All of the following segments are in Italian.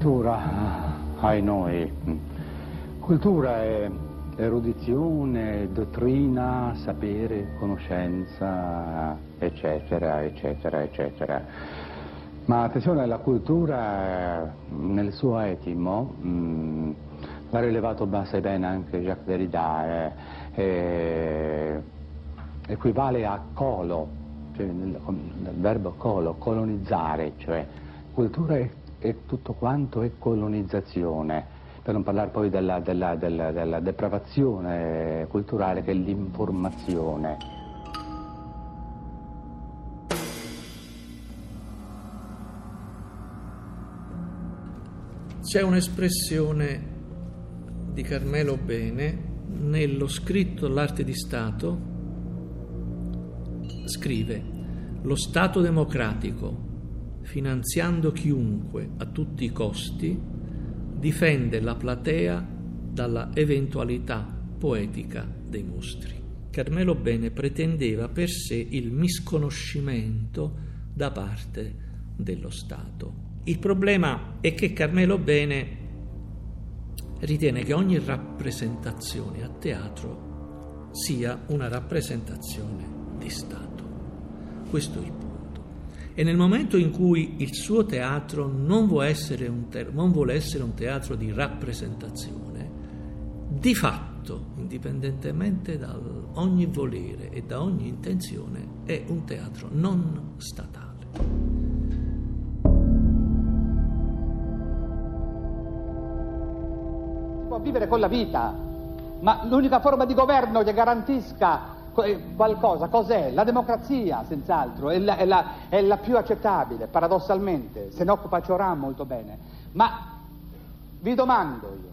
cultura, ai noi. Cultura è erudizione, dottrina, sapere, conoscenza, eccetera, eccetera, eccetera. Ma attenzione, la cultura nel suo etimo, mh, mm, l'ha rilevato base bene anche Jacques Derrida, eh, eh, equivale a colo, cioè nel, nel verbo colo, colonizzare, cioè cultura è, è tutto quanto è colonizzazione per non parlare poi della, della, della, della depravazione culturale che è l'informazione. C'è un'espressione di Carmelo Bene nello scritto L'arte di Stato, scrive lo Stato democratico, finanziando chiunque a tutti i costi, difende la platea dalla eventualità poetica dei mostri. Carmelo Bene pretendeva per sé il misconoscimento da parte dello Stato. Il problema è che Carmelo Bene ritiene che ogni rappresentazione a teatro sia una rappresentazione di Stato. Questo è il punto. E nel momento in cui il suo teatro non vuole essere un, te- non vuole essere un teatro di rappresentazione, di fatto, indipendentemente da ogni volere e da ogni intenzione, è un teatro non statale. può vivere con la vita, ma l'unica forma di governo che garantisca qualcosa, cos'è? La democrazia, senz'altro, è la, è, la, è la, più accettabile, paradossalmente, se ne occupa Cioran molto bene. Ma vi domando io,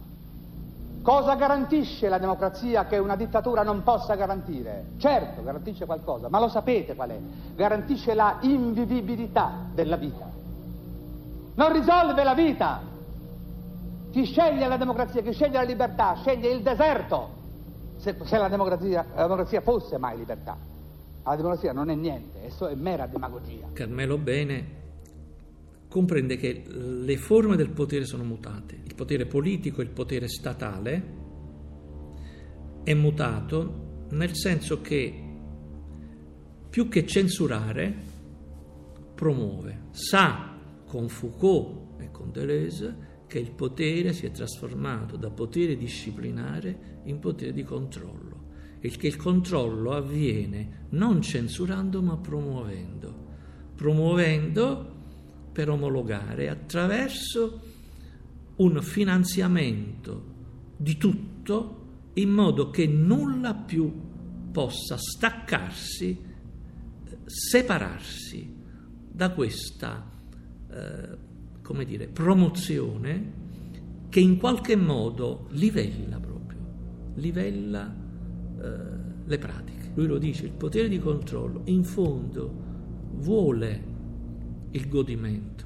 cosa garantisce la democrazia che una dittatura non possa garantire? Certo, garantisce qualcosa, ma lo sapete qual è? Garantisce la invivibilità della vita. Non risolve la vita. Chi sceglie la democrazia, chi sceglie la libertà, sceglie il deserto se, se la, democrazia, la, democrazia, fosse mai libertà. La democrazia non è niente, è, so, è mera demagogia. Carmelo Bene comprende che le forme del potere sono mutate. Il potere politico, il potere statale è mutato nel senso che più che censurare, promuove. Sa con Foucault e con Deleuze che il potere si è trasformato da potere disciplinare in potere di controllo. E che il controllo avviene non censurando ma promuovendo, promuovendo per omologare attraverso un finanziamento di tutto in modo che nulla più possa staccarsi, separarsi da questa eh, come dire, promozione che in qualche modo livella proprio, livella eh, le pratiche. Lui lo dice, il potere di controllo in fondo vuole il godimento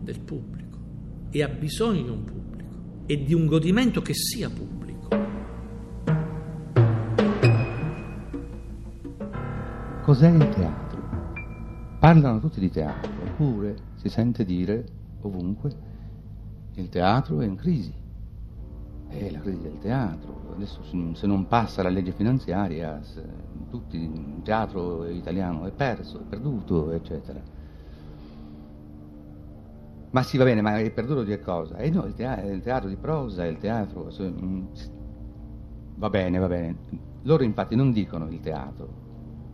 del pubblico e ha bisogno di un pubblico e di un godimento che sia pubblico. Cos'è il teatro? Parlano tutti di teatro, eppure si sente dire ovunque, il teatro è in crisi. È la crisi del teatro. Adesso se non passa la legge finanziaria, tutti, il teatro italiano è perso, è perduto, eccetera. Ma sì, va bene, ma è perduto di che cosa? Eh no, il teatro, il teatro di prosa, il teatro... Mm, va bene, va bene. Loro infatti non dicono il teatro,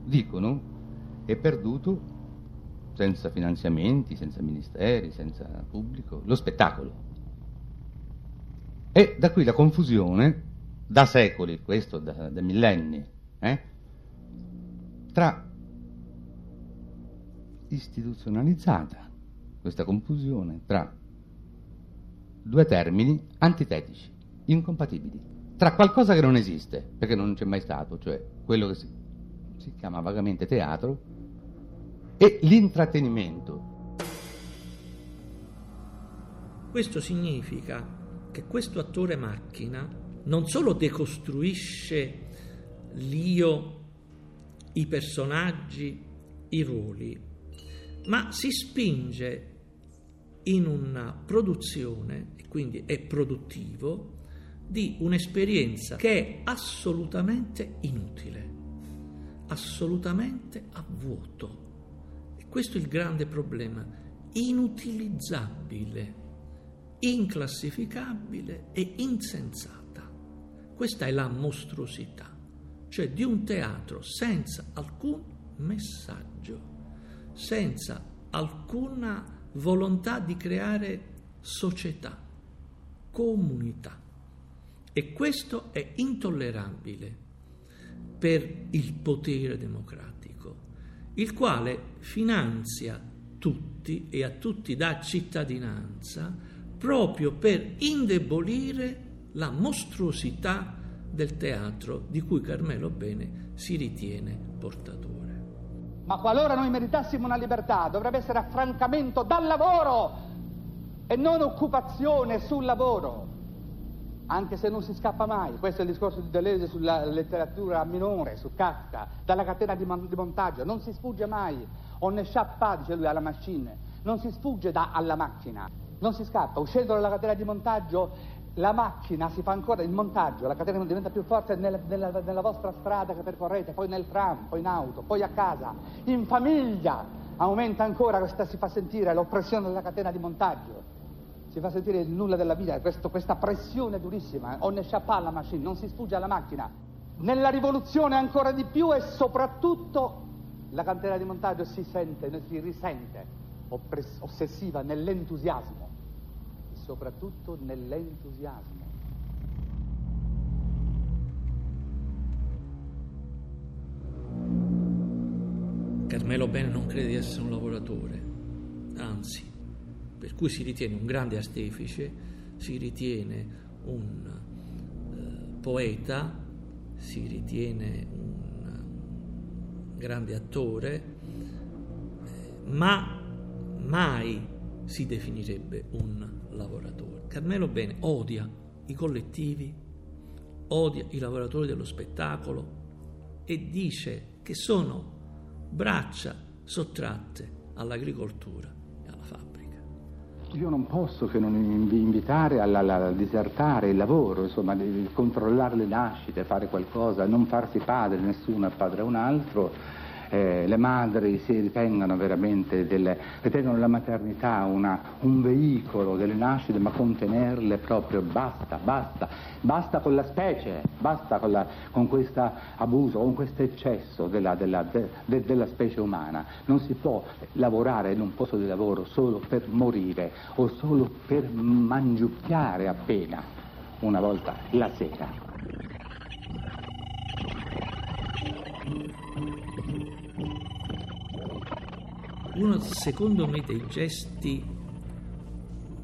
dicono è perduto senza finanziamenti, senza ministeri, senza pubblico, lo spettacolo. E da qui la confusione, da secoli, questo da, da millenni, eh, tra istituzionalizzata, questa confusione tra due termini antitetici, incompatibili, tra qualcosa che non esiste, perché non c'è mai stato, cioè quello che si, si chiama vagamente teatro, e l'intrattenimento. Questo significa che questo attore macchina non solo decostruisce l'io, i personaggi, i ruoli, ma si spinge in una produzione, e quindi è produttivo, di un'esperienza che è assolutamente inutile, assolutamente a vuoto. Questo è il grande problema, inutilizzabile, inclassificabile e insensata. Questa è la mostruosità, cioè di un teatro senza alcun messaggio, senza alcuna volontà di creare società, comunità. E questo è intollerabile per il potere democratico, il quale finanzia tutti e a tutti dà cittadinanza proprio per indebolire la mostruosità del teatro di cui Carmelo Bene si ritiene portatore. Ma qualora noi meritassimo una libertà, dovrebbe essere affrancamento dal lavoro e non occupazione sul lavoro anche se non si scappa mai. Questo è il discorso di Deleuze sulla letteratura minore, su Kafka, dalla catena di, mon- di montaggio. Non si sfugge mai. On ne pas, dice lui, alla machine. Non si sfugge da, alla macchina. Non si scappa. Uscendo dalla catena di montaggio, la macchina si fa ancora il montaggio, la catena diventa più forte nella, nella, nella vostra strada che percorrete, poi nel tram, poi in auto, poi a casa, in famiglia. Aumenta ancora questa, si fa sentire l'oppressione della catena di montaggio si fa sentire il nulla della vita, questo, questa pressione durissima, on ne échappe la machine, non si sfugge alla macchina. Nella rivoluzione ancora di più e soprattutto la cantera di montaggio si sente, si risente, oppress- ossessiva nell'entusiasmo, e soprattutto nell'entusiasmo. Carmelo Bene non crede di essere un lavoratore, anzi per cui si ritiene un grande artefice, si ritiene un eh, poeta, si ritiene un grande attore, eh, ma mai si definirebbe un lavoratore. Carmelo Bene odia i collettivi, odia i lavoratori dello spettacolo e dice che sono braccia sottratte all'agricoltura io non posso che non invitare a, disertare il lavoro, insomma, controllare le nascite, fare qualcosa, non farsi padre, nessuno è padre a un altro eh, le madri si ritengono veramente delle, ritengono la maternità una, un veicolo delle nascite, ma contenerle proprio basta, basta, basta con la specie, basta con, con questo abuso, con questo eccesso della, della, de, de, della specie umana. Non si può lavorare in un posto di lavoro solo per morire o solo per mangiucchiare appena una volta la sera. Uno secondo me dei gesti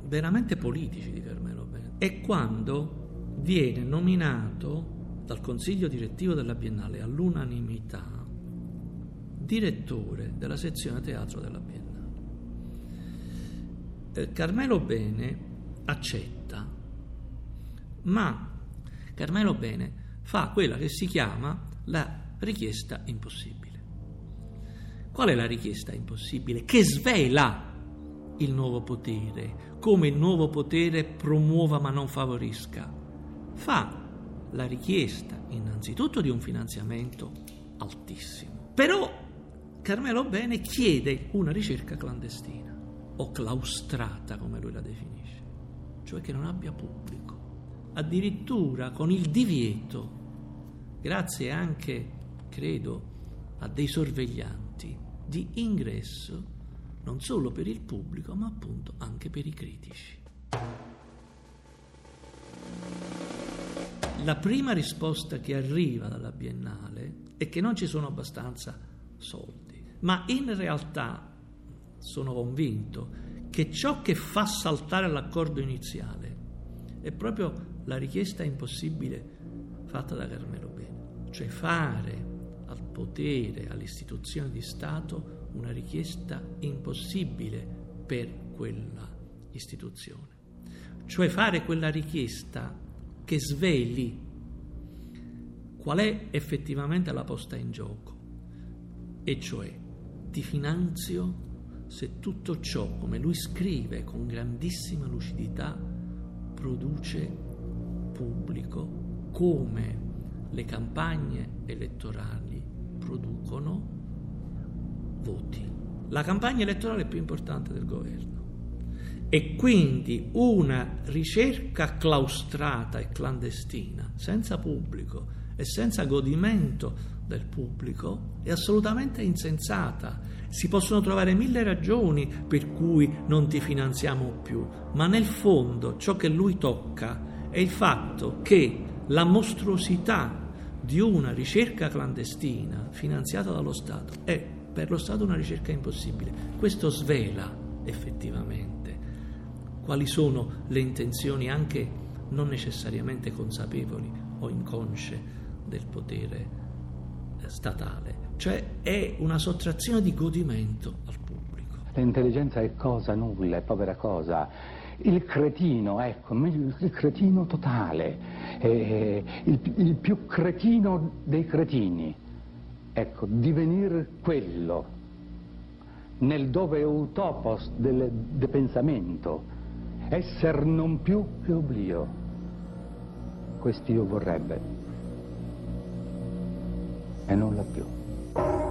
veramente politici di Carmelo Bene è quando viene nominato dal consiglio direttivo della Biennale all'unanimità direttore della sezione teatro della Biennale. Eh, Carmelo Bene accetta, ma Carmelo Bene fa quella che si chiama la richiesta impossibile. Qual è la richiesta impossibile? Che svela il nuovo potere, come il nuovo potere promuova ma non favorisca. Fa la richiesta innanzitutto di un finanziamento altissimo. Però Carmelo Bene chiede una ricerca clandestina o claustrata come lui la definisce, cioè che non abbia pubblico, addirittura con il divieto, grazie anche, credo, a dei sorveglianti di ingresso non solo per il pubblico ma appunto anche per i critici. La prima risposta che arriva dalla Biennale è che non ci sono abbastanza soldi, ma in realtà sono convinto che ciò che fa saltare l'accordo iniziale è proprio la richiesta impossibile fatta da Carmelo Bene, cioè fare potere, all'istituzione di Stato, una richiesta impossibile per quella istituzione. Cioè fare quella richiesta che sveli qual è effettivamente la posta in gioco, e cioè ti finanzio se tutto ciò, come lui scrive con grandissima lucidità, produce pubblico come le campagne elettorali producono voti. La campagna elettorale è più importante del governo e quindi una ricerca claustrata e clandestina, senza pubblico e senza godimento del pubblico, è assolutamente insensata si possono trovare mille ragioni per cui non ti finanziamo più, ma nel fondo ciò che lui tocca è il fatto che la mostruosità di una ricerca clandestina finanziata dallo Stato è per lo Stato una ricerca impossibile. Questo svela effettivamente quali sono le intenzioni anche non necessariamente consapevoli o inconsce del potere statale, cioè è una sottrazione di godimento al pubblico. L'intelligenza è cosa nulla, è povera cosa. Il cretino, ecco, il cretino totale, eh, il, il più cretino dei cretini, ecco, divenire quello nel dove utopos del, del pensamento, essere non più che oblio. Quest'io vorrebbe e non la più.